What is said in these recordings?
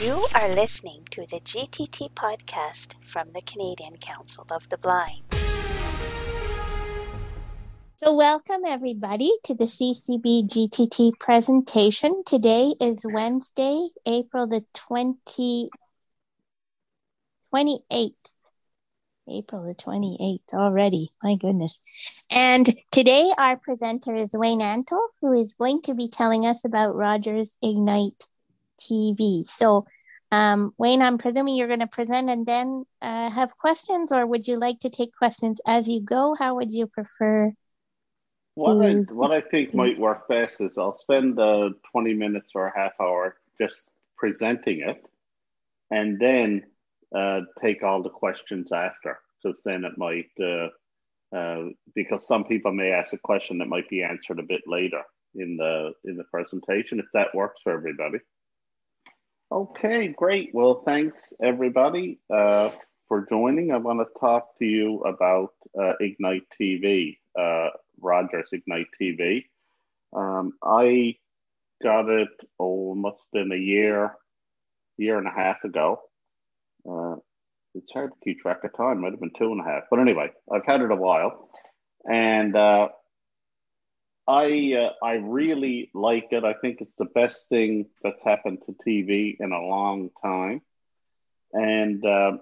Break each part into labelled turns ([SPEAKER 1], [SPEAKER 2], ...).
[SPEAKER 1] You are listening to the GTT podcast from the Canadian Council of the Blind. So, welcome everybody to the CCB GTT presentation. Today is Wednesday, April the 20, 28th. April the 28th already. My goodness. And today our presenter is Wayne Antle, who is going to be telling us about Rogers Ignite TV. So, um, Wayne, I'm presuming you're going to present and then uh, have questions, or would you like to take questions as you go? How would you prefer?
[SPEAKER 2] What I what I think might work best is I'll spend uh, 20 minutes or a half hour just presenting it, and then uh, take all the questions after, because then it might. Uh, uh, because some people may ask a question that might be answered a bit later in the in the presentation if that works for everybody Okay, great. Well, thanks everybody uh, for joining. I want to talk to you about uh, Ignite TV, uh, Rogers Ignite TV. Um, I got it, must have been a year, year and a half ago. Uh, it's hard to keep track of time, might have been two and a half. But anyway, I've had it a while. And uh, I uh, I really like it. I think it's the best thing that's happened to TV in a long time, and uh,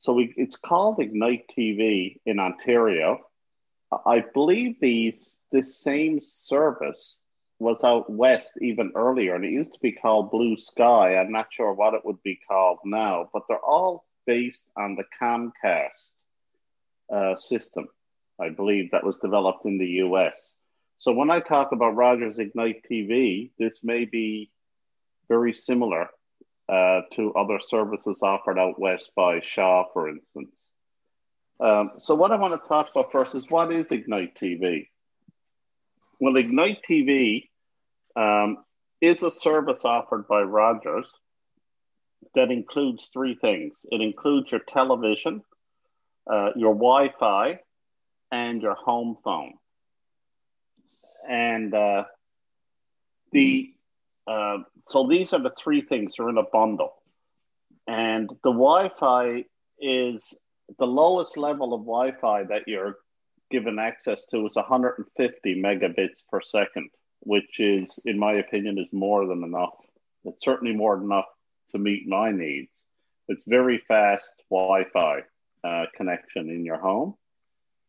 [SPEAKER 2] so we, it's called Ignite TV in Ontario. I believe these this same service was out west even earlier, and it used to be called Blue Sky. I'm not sure what it would be called now, but they're all based on the Comcast uh, system. I believe that was developed in the U.S. So when I talk about Rogers Ignite TV, this may be very similar uh, to other services offered out west by Shaw, for instance. Um, so what I want to talk about first is what is Ignite TV? Well, Ignite TV um, is a service offered by Rogers that includes three things. It includes your television, uh, your Wi-Fi, and your home phone and uh, the uh, so these are the three things are in a bundle, and the Wi-Fi is the lowest level of Wi-Fi that you're given access to is 150 megabits per second, which is, in my opinion, is more than enough. It's certainly more than enough to meet my needs. It's very fast Wi-Fi uh, connection in your home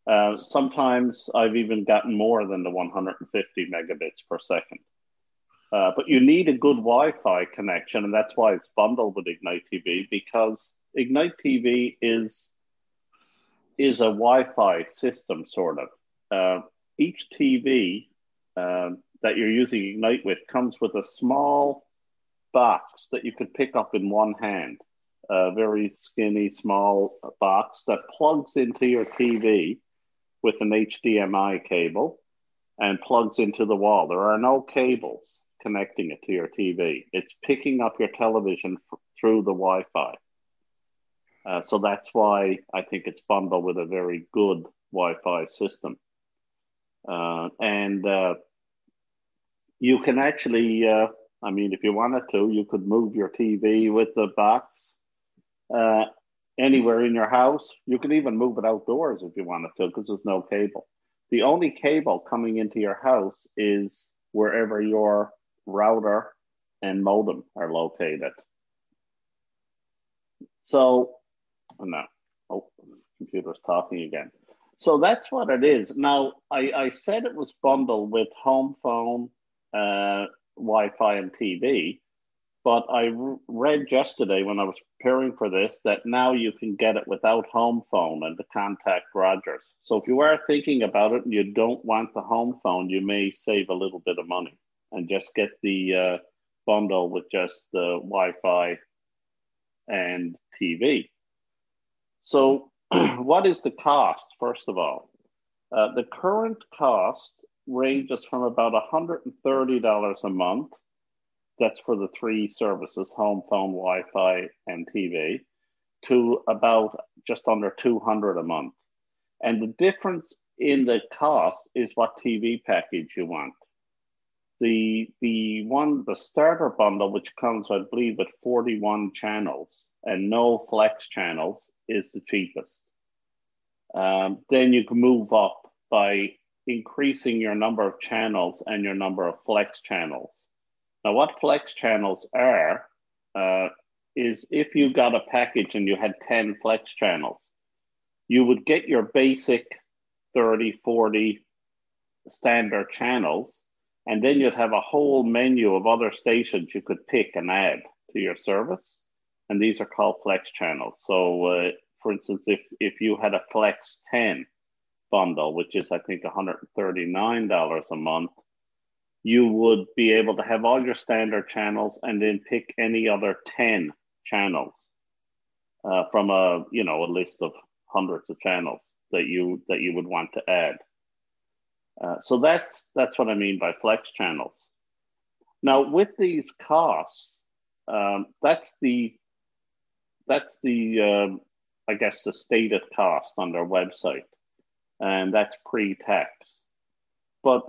[SPEAKER 2] uh, sometimes I've even gotten more than the 150 megabits per second. Uh, but you need a good Wi Fi connection, and that's why it's bundled with Ignite TV because Ignite TV is, is a Wi Fi system, sort of. Uh, each TV um, that you're using Ignite with comes with a small box that you could pick up in one hand, a very skinny, small box that plugs into your TV with an HDMI cable and plugs into the wall. There are no cables connecting it to your TV. It's picking up your television f- through the Wi Fi. Uh, so that's why I think it's bundled with a very good Wi Fi system. Uh, and uh, you can actually, uh, I mean, if you wanted to, you could move your TV with the box uh, anywhere in your house. You can even move it outdoors if you wanted to, because there's no cable. The only cable coming into your house is wherever your router and modem are located. So, oh no, oh, computer's talking again. So that's what it is. Now, I, I said it was bundled with home phone, uh, Wi Fi, and TV. But I read yesterday when I was preparing for this that now you can get it without home phone and to contact Rogers. So if you are thinking about it and you don't want the home phone, you may save a little bit of money and just get the uh, bundle with just the Wi-Fi and TV. So what is the cost, first of all? Uh, the current cost ranges from about $130 a month that's for the three services home, phone, Wi Fi, and TV to about just under 200 a month. And the difference in the cost is what TV package you want. the the one the starter bundle, which comes, I believe, with 41 channels and no flex channels, is the cheapest. Um, then you can move up by increasing your number of channels and your number of flex channels. Now, what flex channels are uh, is if you got a package and you had 10 flex channels, you would get your basic 30, 40 standard channels, and then you'd have a whole menu of other stations you could pick and add to your service. And these are called flex channels. So, uh, for instance, if, if you had a flex 10 bundle, which is, I think, $139 a month, you would be able to have all your standard channels and then pick any other 10 channels uh, from a you know a list of hundreds of channels that you that you would want to add. Uh, so that's that's what i mean by flex channels. Now with these costs um, that's the that's the um, i guess the stated cost on their website and that's pre-tax. But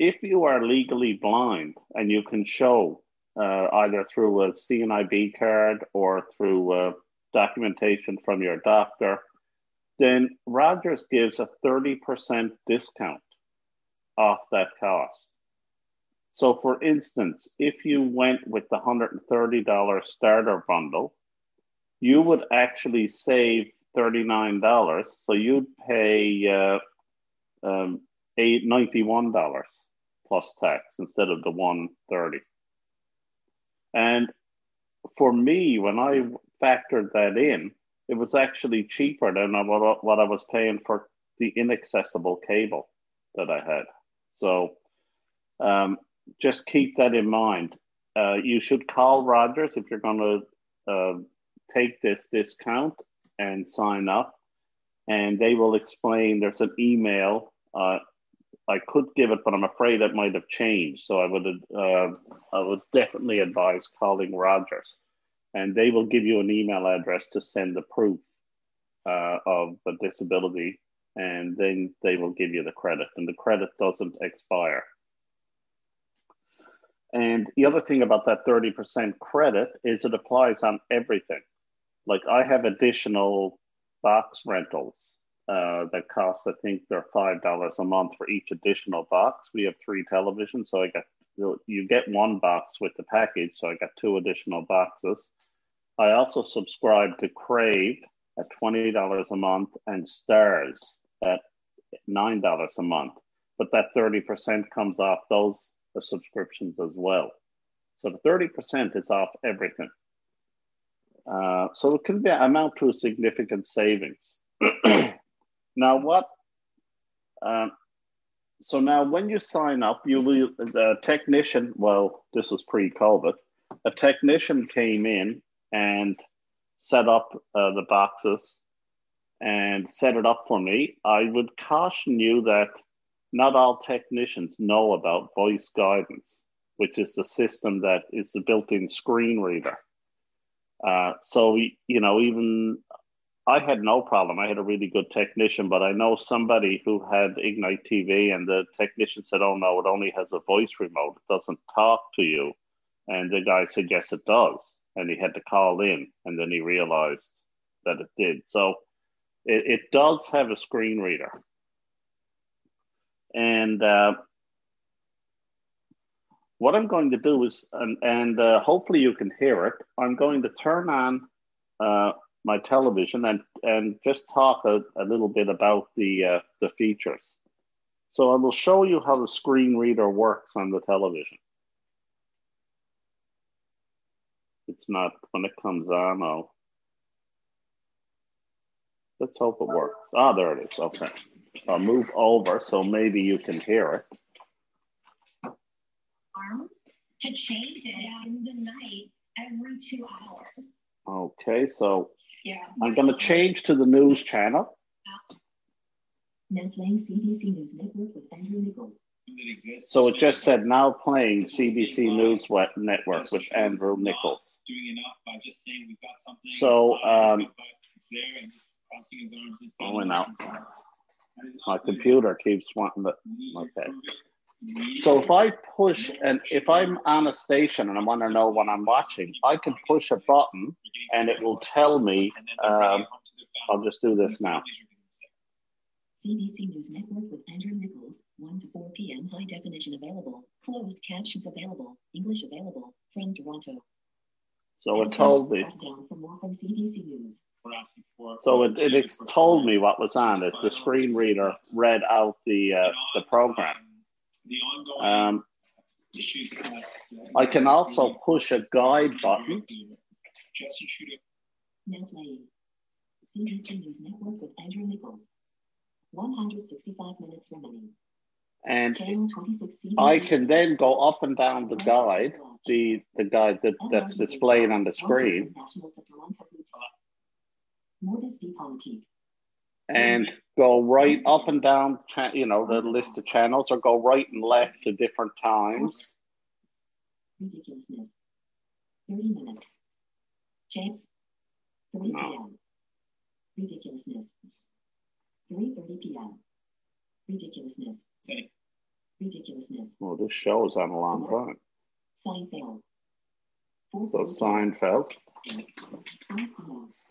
[SPEAKER 2] if you are legally blind and you can show uh, either through a CNIB card or through uh, documentation from your doctor, then Rogers gives a 30% discount off that cost. So, for instance, if you went with the $130 starter bundle, you would actually save $39. So you'd pay uh, um, $91 plus tax instead of the 130 and for me when i factored that in it was actually cheaper than what, i was paying for the inaccessible cable that i had. So um, just keep that in mind. Uh, you should call rogers if you're going to uh, take this discount and sign up and they will explain there's an email uh, I could give it, but I'm afraid it might have changed. So I would uh, I would definitely advise calling Rogers, and they will give you an email address to send the proof uh, of the disability, and then they will give you the credit, and the credit doesn't expire. And the other thing about that 30% credit is it applies on everything. Like I have additional box rentals uh, that costs, I think they're five dollars a month for each additional box. We have three televisions, so I got you get one box with the package, so I got two additional boxes. I also subscribe to Crave at twenty dollars a month and Starz at nine dollars a month, but that thirty percent comes off those subscriptions as well. So the thirty percent is off everything. Uh, so it can be amount to a significant savings. Now, what? Um, so now, when you sign up, you will the technician. Well, this was pre-COVID. A technician came in and set up uh, the boxes and set it up for me. I would caution you that not all technicians know about voice guidance, which is the system that is the built-in screen reader. Uh, so you know, even I had no problem. I had a really good technician, but I know somebody who had Ignite TV, and the technician said, "Oh no, it only has a voice remote. It doesn't talk to you." And the guy said, "Yes, it does." And he had to call in, and then he realized that it did. So it, it does have a screen reader, and uh, what I'm going to do is, and, and uh, hopefully you can hear it. I'm going to turn on. Uh, my television and and just talk a, a little bit about the uh, the features. So I will show you how the screen reader works on the television. It's not when it comes on. I'll let's hope it works. Ah, there it is. Okay, I'll move over so maybe you can hear it. Arms to change it in the night every two hours. Okay, so yeah. I'm going to change to the news channel. Now playing CBC News Network with Andrew Nichols. So it just said now playing CBC News Network with Andrew Nichols. Doing enough by just saying we've got something. So um, oh, now my computer keeps wanting to. Okay. So if I push and if I'm on a station and I want to know what I'm watching, I can push a button and it will tell me. Um, I'll just do this now.
[SPEAKER 3] CBC News Network with Andrew Nichols, 1 to 4 p.m. High definition available. Closed captions available. English available. From Toronto.
[SPEAKER 2] So it told me. So it, it told me what was on it. The screen reader read out the uh, the program. Um, I can also push a guide button.
[SPEAKER 3] Now playing. CBC News Network with Andrew Nichols. 165 minutes remaining.
[SPEAKER 2] And I can then go up and down the guide, the, the guide that, that's displayed on the screen. And go right up and down, you know, the list of channels, or go right and left to different times.
[SPEAKER 3] Ridiculousness. 30 minutes. Check. 3 p.m. Ridiculousness. 3.30 p.m. Ridiculousness. Ridiculousness.
[SPEAKER 2] Well, this show is on a long time.
[SPEAKER 3] Seinfeld.
[SPEAKER 2] So Seinfeld.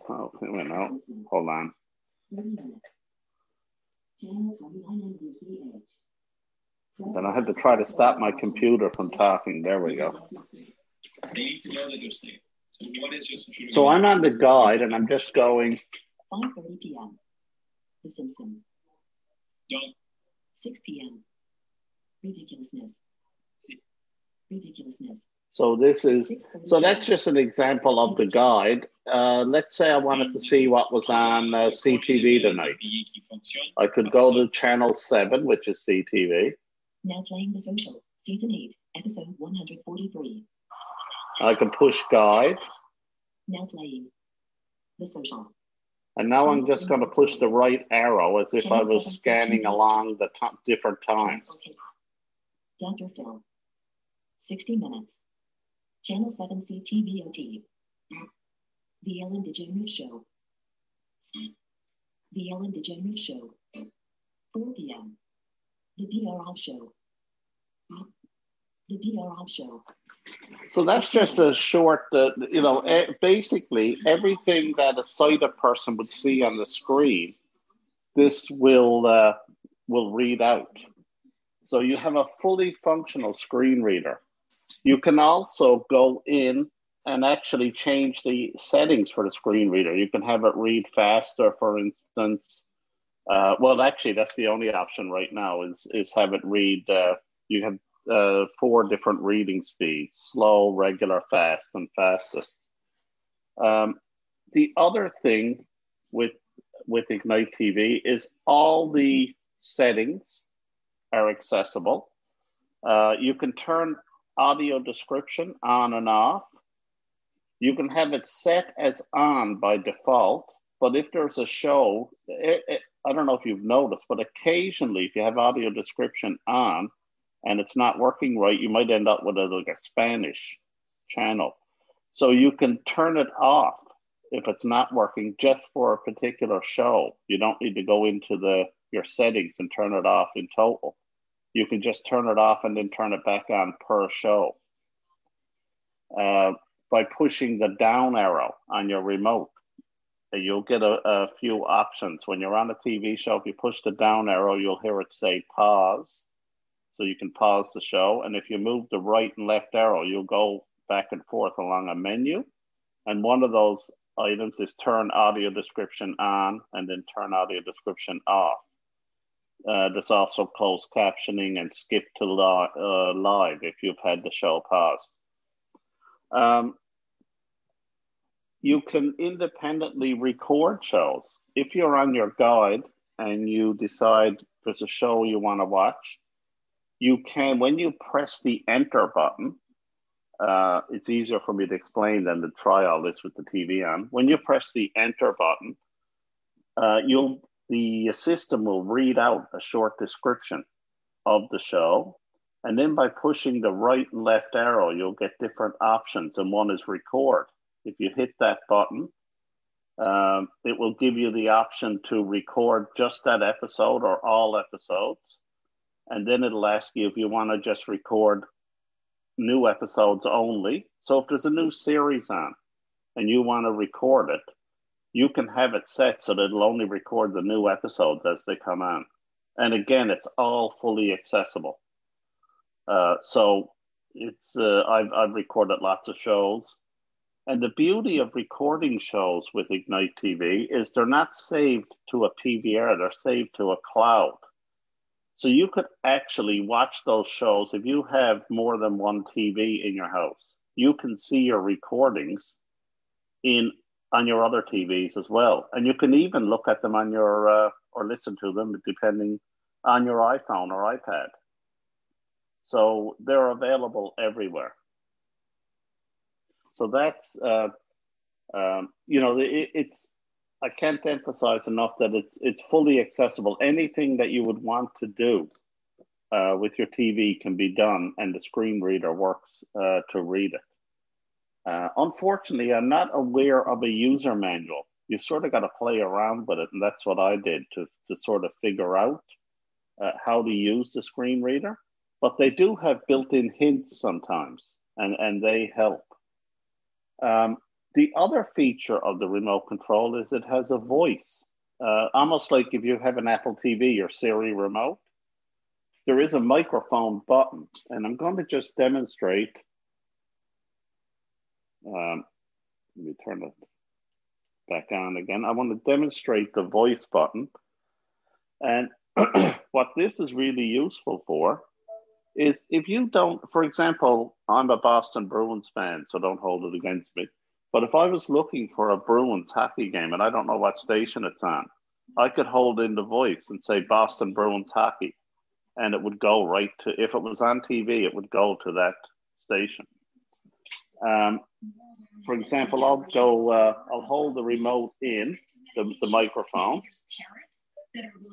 [SPEAKER 2] Oh, wait, no. Hold on. Then I had to try to stop my computer from talking. There we go. So I'm on the guide and I'm just going.
[SPEAKER 3] 5.30 p.m. The Simpsons.
[SPEAKER 4] Don't.
[SPEAKER 3] 6 p.m. Ridiculousness. Ridiculousness.
[SPEAKER 2] So this is so that's just an example of the guide. Uh, let's say I wanted to see what was on uh, CTV tonight. I could go to channel seven, which is CTV.
[SPEAKER 3] Now playing the social, season eight, episode 143.
[SPEAKER 2] I can push guide.
[SPEAKER 3] Now playing the social.
[SPEAKER 2] And now I'm just going to push the right arrow as if I was scanning along the top different times.
[SPEAKER 3] Dr. Phil, 60 minutes. Channel 7 CTVOT. The Ellen DeGeneres Show. The Ellen DeGeneres Show. 4 p.m. The DR Show. The DR Show.
[SPEAKER 2] So that's just a short, uh, you know, basically everything that a sighted person would see on the screen, this will uh, will read out. So you have a fully functional screen reader. You can also go in and actually change the settings for the screen reader. You can have it read faster, for instance. Uh, well, actually, that's the only option right now is is have it read. Uh, you have uh, four different reading speeds: slow, regular, fast, and fastest. Um, the other thing with with Ignite TV is all the settings are accessible. Uh, you can turn audio description on and off. You can have it set as on by default, but if there's a show, it, it, I don't know if you've noticed, but occasionally if you have audio description on and it's not working right, you might end up with a, like a Spanish channel. So you can turn it off if it's not working just for a particular show. You don't need to go into the your settings and turn it off in total you can just turn it off and then turn it back on per show uh, by pushing the down arrow on your remote. You'll get a, a, few options. When you're on a TV show, if you push the down arrow, you'll hear it say pause. So you can pause the show. And if you move the right and left arrow, you'll go back and forth along a menu. And one of those items is turn audio description on and then turn audio description off. Uh, there's also closed captioning and skip to li- uh, live if you've had the show paused. Um, you can independently record shows. If you're on your guide and you decide there's a show you want to watch, you can, when you press the enter button, uh, it's easier for me to explain than to try all this with the TV on. When you press the enter button, uh, you'll the system will read out a short description of the show. And then by pushing the right and left arrow, you'll get different options. And one is record. If you hit that button, um, it will give you the option to record just that episode or all episodes. And then it'll ask you if you want to just record new episodes only. So if there's a new series on and you want to record it, you can have it set so that it'll only record the new episodes as they come on. And again, it's all fully accessible. Uh, so it's uh, I've I've recorded lots of shows, and the beauty of recording shows with Ignite TV is they're not saved to a PVR; they're saved to a cloud. So you could actually watch those shows if you have more than one TV in your house. You can see your recordings in on your other TVs as well, and you can even look at them on your uh, or listen to them depending on your iPhone or iPad. So they're available everywhere. So that's, uh, um, you know, it, it's, I can't emphasize enough that it's, it's fully accessible. Anything that you would want to do uh, with your TV can be done and the screen reader works uh, to read it. Uh, unfortunately, I'm not aware of a user manual. You sort of got to play around with it, and that's what I did to, to sort of figure out uh, how to use the screen reader but they do have built-in hints sometimes, and, and they help. Um, the other feature of the remote control is it has a voice, uh, almost like if you have an Apple TV or Siri remote. There is a microphone button, and I'm going to just demonstrate. Um, let me turn it back on again. I want to demonstrate the voice button. And what this is really useful for is if you don't, for example, I'm a Boston Bruins fan, so don't hold it against me. But if I was looking for a Bruins hockey game and I don't know what station it's on, I could hold in the voice and say Boston Bruins hockey, and it would go right to, if it was on TV, it would go to that station. Um, for example, I'll go, uh, I'll hold the remote in the, the microphone.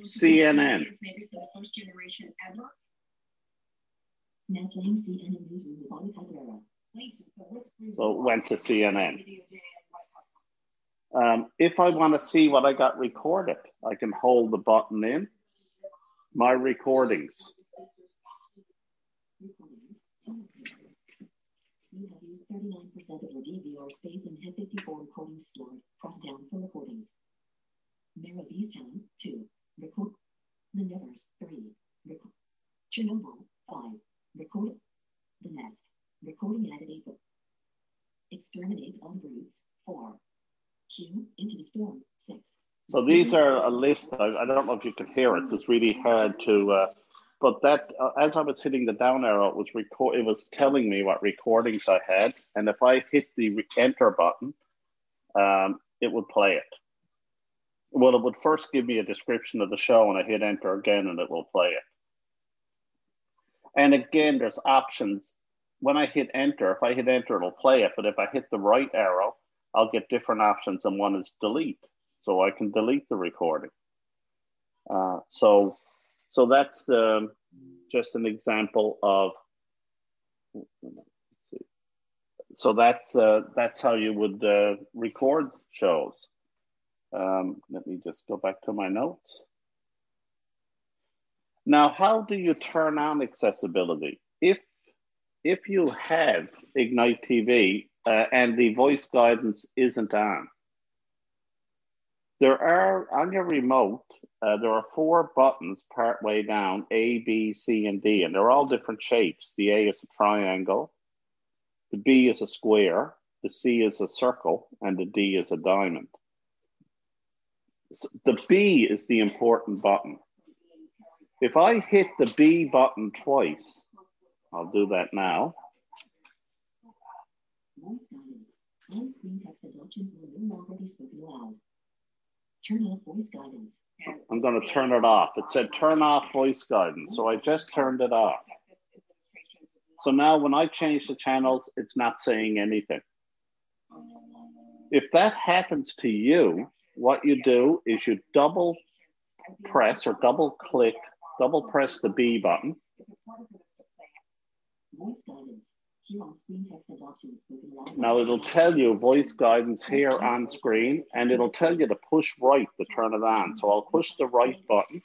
[SPEAKER 2] CNN. So went to CNN. Um, if I want to see what I got recorded, I can hold the button in. My recordings. You have used 39% of your DVR space and have 54 recordings stored. Press down for recordings. Mare of Easttown, 2. Record. The Nevers, 3. Record. Chernobyl, 5. Record the nest. Recording added April. Exterminate all Brutes. Four. Q into the storm. Six. So these are a list. I, I, don't know if you can hear it. It's really hard to. Uh, but that, uh, as I was hitting the down arrow, it was record. It was telling me what recordings I had, and if I hit the enter button, um, it would play it. Well, it would first give me a description of the show, and I hit enter again, and it will play it. And again, there's options. When I hit enter, if I hit enter, it'll play it. But if I hit the right arrow, I'll get different options. And one is delete. So I can delete the recording. Uh, so, so that's um, just an example of. So that's uh, that's how you would uh, record shows. Um, let me just go back to my notes. Now, how do you turn on accessibility? If if you have Ignite TV uh, and the voice guidance isn't on, there are on your remote. Uh, there are four buttons part way down: A, B, C, and D, and they're all different shapes. The A is a triangle, the B is a square, the C is a circle, and the D is a diamond. So the B is the important button. If I hit the B button twice, I'll do that now. Turn off voice guidance. I'm going to turn it off. It said turn off voice guidance, so I just turned it off. So now when I change the channels, it's not saying anything. If that happens to you, what you do is you double press or double click double press the B button. Now it'll tell you voice guidance here on screen and it'll tell you to push right to turn it on. So I'll push the right button.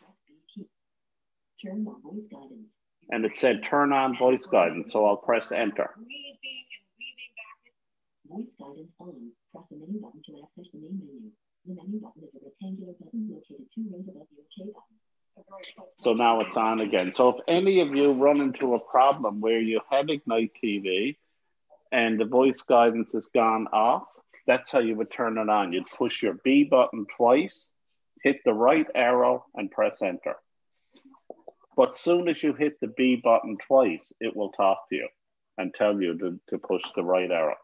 [SPEAKER 3] Turn on voice guidance.
[SPEAKER 2] And it said turn on voice guidance, so I'll press enter.
[SPEAKER 3] Voice guidance on. Press the menu button to access the main menu. The menu button is a rectangular button located two rows above the OK button.
[SPEAKER 2] So now it's on again. So if any of you run into a problem where you have Ignite TV and the voice guidance has gone off, that's how you would turn it on. You'd push your B button twice, hit the right arrow, and press enter. But soon as you hit the B button twice, it will talk to you and tell you to, to push the right arrow.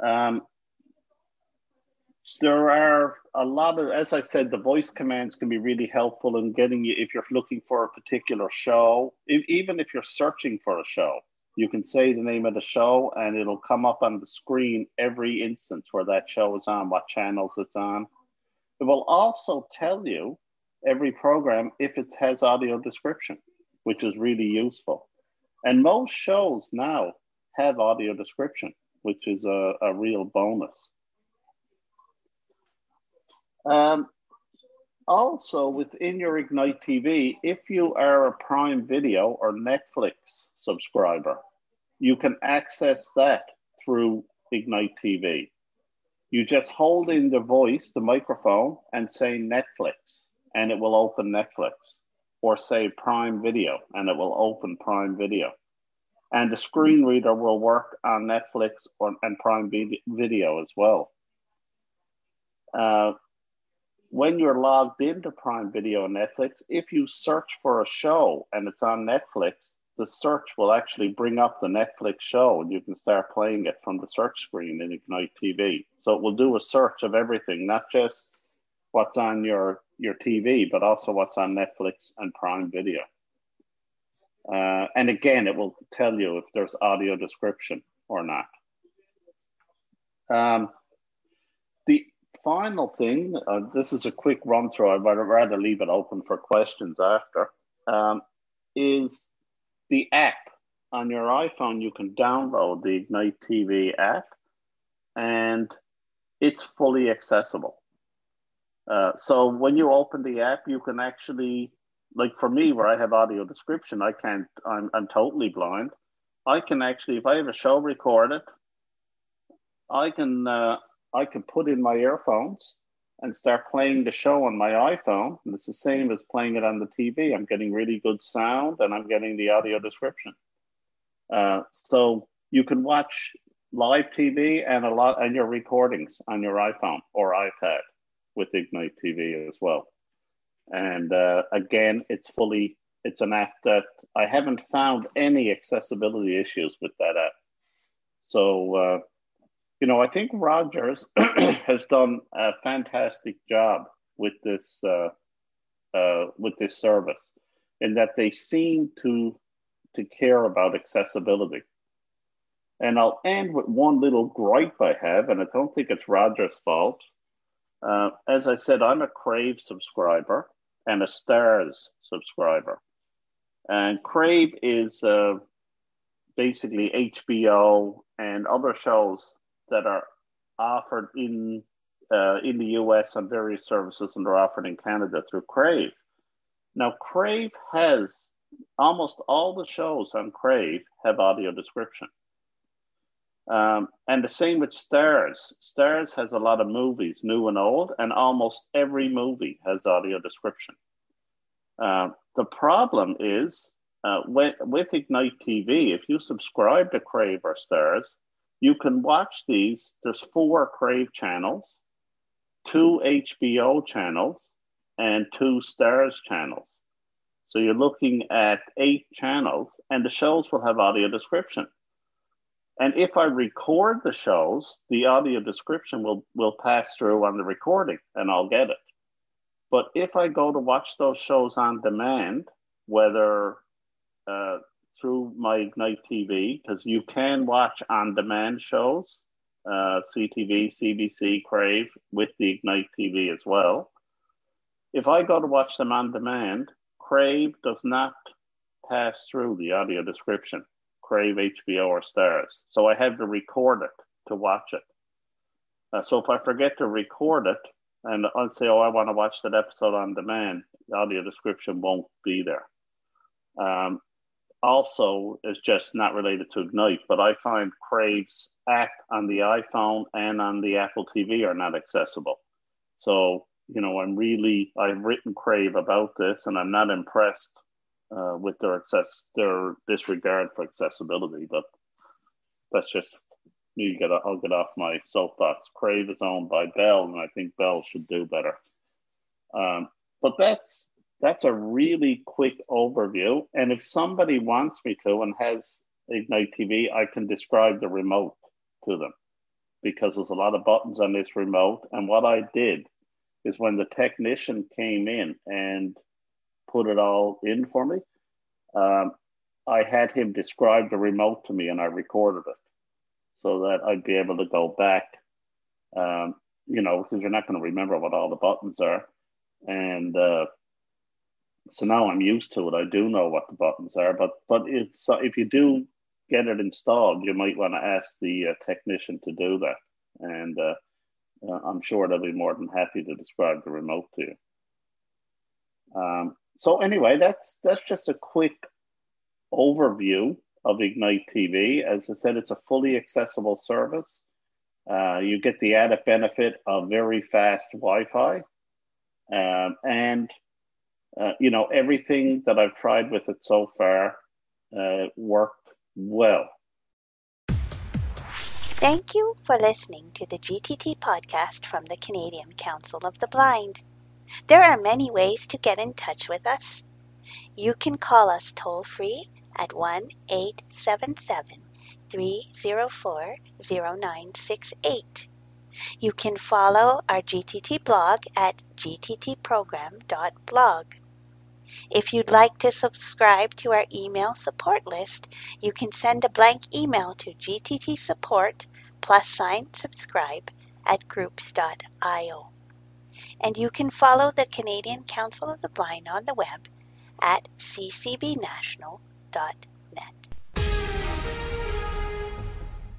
[SPEAKER 2] Um, there are a lot of, as I said, the voice commands can be really helpful in getting you, if you're looking for a particular show, if, even if you're searching for a show, you can say the name of the show and it'll come up on the screen every instance where that show is on, what channels it's on. It will also tell you every program if it has audio description, which is really useful. And most shows now have audio description which is a, a real bonus. Um, also, within your Ignite TV, if you are a Prime Video or Netflix subscriber, you can access that through Ignite TV. You just hold in the voice, the microphone, and say Netflix, and it will open Netflix, or say Prime Video, and it will open Prime Video and the screen reader will work on Netflix or, and Prime Video as well. Uh, when you're logged into Prime Video and Netflix, if you search for a show and it's on Netflix, the search will actually bring up the Netflix show and you can start playing it from the search screen in Ignite TV. So it will do a search of everything, not just what's on your, your TV, but also what's on Netflix and Prime Video. Uh, and again, it will tell you if there's audio description or not. Um, final thing, uh, this is a quick run through, I'd rather leave it open for questions after, um, is the app. On your iPhone, you can download the Ignite TV app and it's fully accessible. Uh, so when you open the app, you can actually like for me where I have audio description, I can't I'm I'm totally blind. I can actually if I have a show recorded, I can uh, I can put in my earphones and start playing the show on my iPhone. And it's the same as playing it on the TV. I'm getting really good sound and I'm getting the audio description. Uh, so you can watch live TV and a lot and your recordings on your iPhone or iPad with Ignite TV as well. And uh, again, it's fully, it's an app that I haven't found any accessibility issues with that app. So, uh, you know, I think Rogers has done a fantastic job with this uh, uh, with this service, in that they seem to to care about accessibility. And I'll end with one little gripe I have, and I don't think it's Rogers' fault. Uh, as I said, I'm a Crave subscriber and a Starz subscriber. And Crave is uh, basically HBO and other shows that are offered in uh, in the US on various services and are offered in Canada through Crave. Now, Crave has almost all the shows on Crave have audio description. Um, and the same with Starz. Starz has a lot of movies, new and old, and almost every movie has audio description. Uh, the problem is uh, with, with, Ignite TV, if you subscribe to Crave or Starz, you can watch these. There's four Crave channels, two HBO channels, and two Starz channels. So you're looking at eight channels, and the shows will have audio description. And if I record the shows, the audio description will, will pass through on the recording and I'll get it. But if I go to watch those shows on demand, whether uh, through my Ignite TV, because you can watch on demand shows, uh, CTV, CBC, Crave with the Ignite TV as well. If I go to watch them on demand, Crave does not pass through the audio description. Crave, HBO, or Starz. So I have to record it to watch it. Uh, so if I forget to record it, and I'll say, "Oh, I want to watch that episode on demand." The audio description won't be there. Um, also, is just not related to Ignite, but I find Crave's app on the iPhone and on the Apple TV are not accessible. So, you know, I'm really I've written Crave about this, and I'm not impressed uh, with their access their disregard for accessibility. But that's just you get I'll get off my soapbox. Crave is owned by Bell, and I think Bell should do better. Um, but that's that's a really quick overview. And if somebody wants me to and has Ignite TV, I can describe the remote to them because there's a lot of buttons on this remote. And what I did is when the technician came in and put it all in for me, um, I had him describe the remote to me and I recorded it so that I'd be able to go back, um, you know, because you're not going to remember what all the buttons are. And uh, so now I'm used to it. I do know what the buttons are, but but it's if you do get it installed, you might want to ask the uh, technician to do that, and uh, uh, I'm sure they'll be more than happy to describe the remote to you. Um, so anyway, that's that's just a quick overview of Ignite TV. As I said, it's a fully accessible service. Uh, you get the added benefit of very fast Wi-Fi, um, and uh, you know, everything that I've tried with it so far uh, worked well.
[SPEAKER 1] Thank you for listening to the GTT podcast from the Canadian Council of the Blind. There are many ways to get in touch with us. You can call us toll free at 1 877 304 0968. You can follow our GTT blog at gttprogram.blog. If you'd like to subscribe to our email support list, you can send a blank email to gttsupport plus sign subscribe at groups.io. And you can follow the Canadian Council of the Blind on the web at ccbnational.net.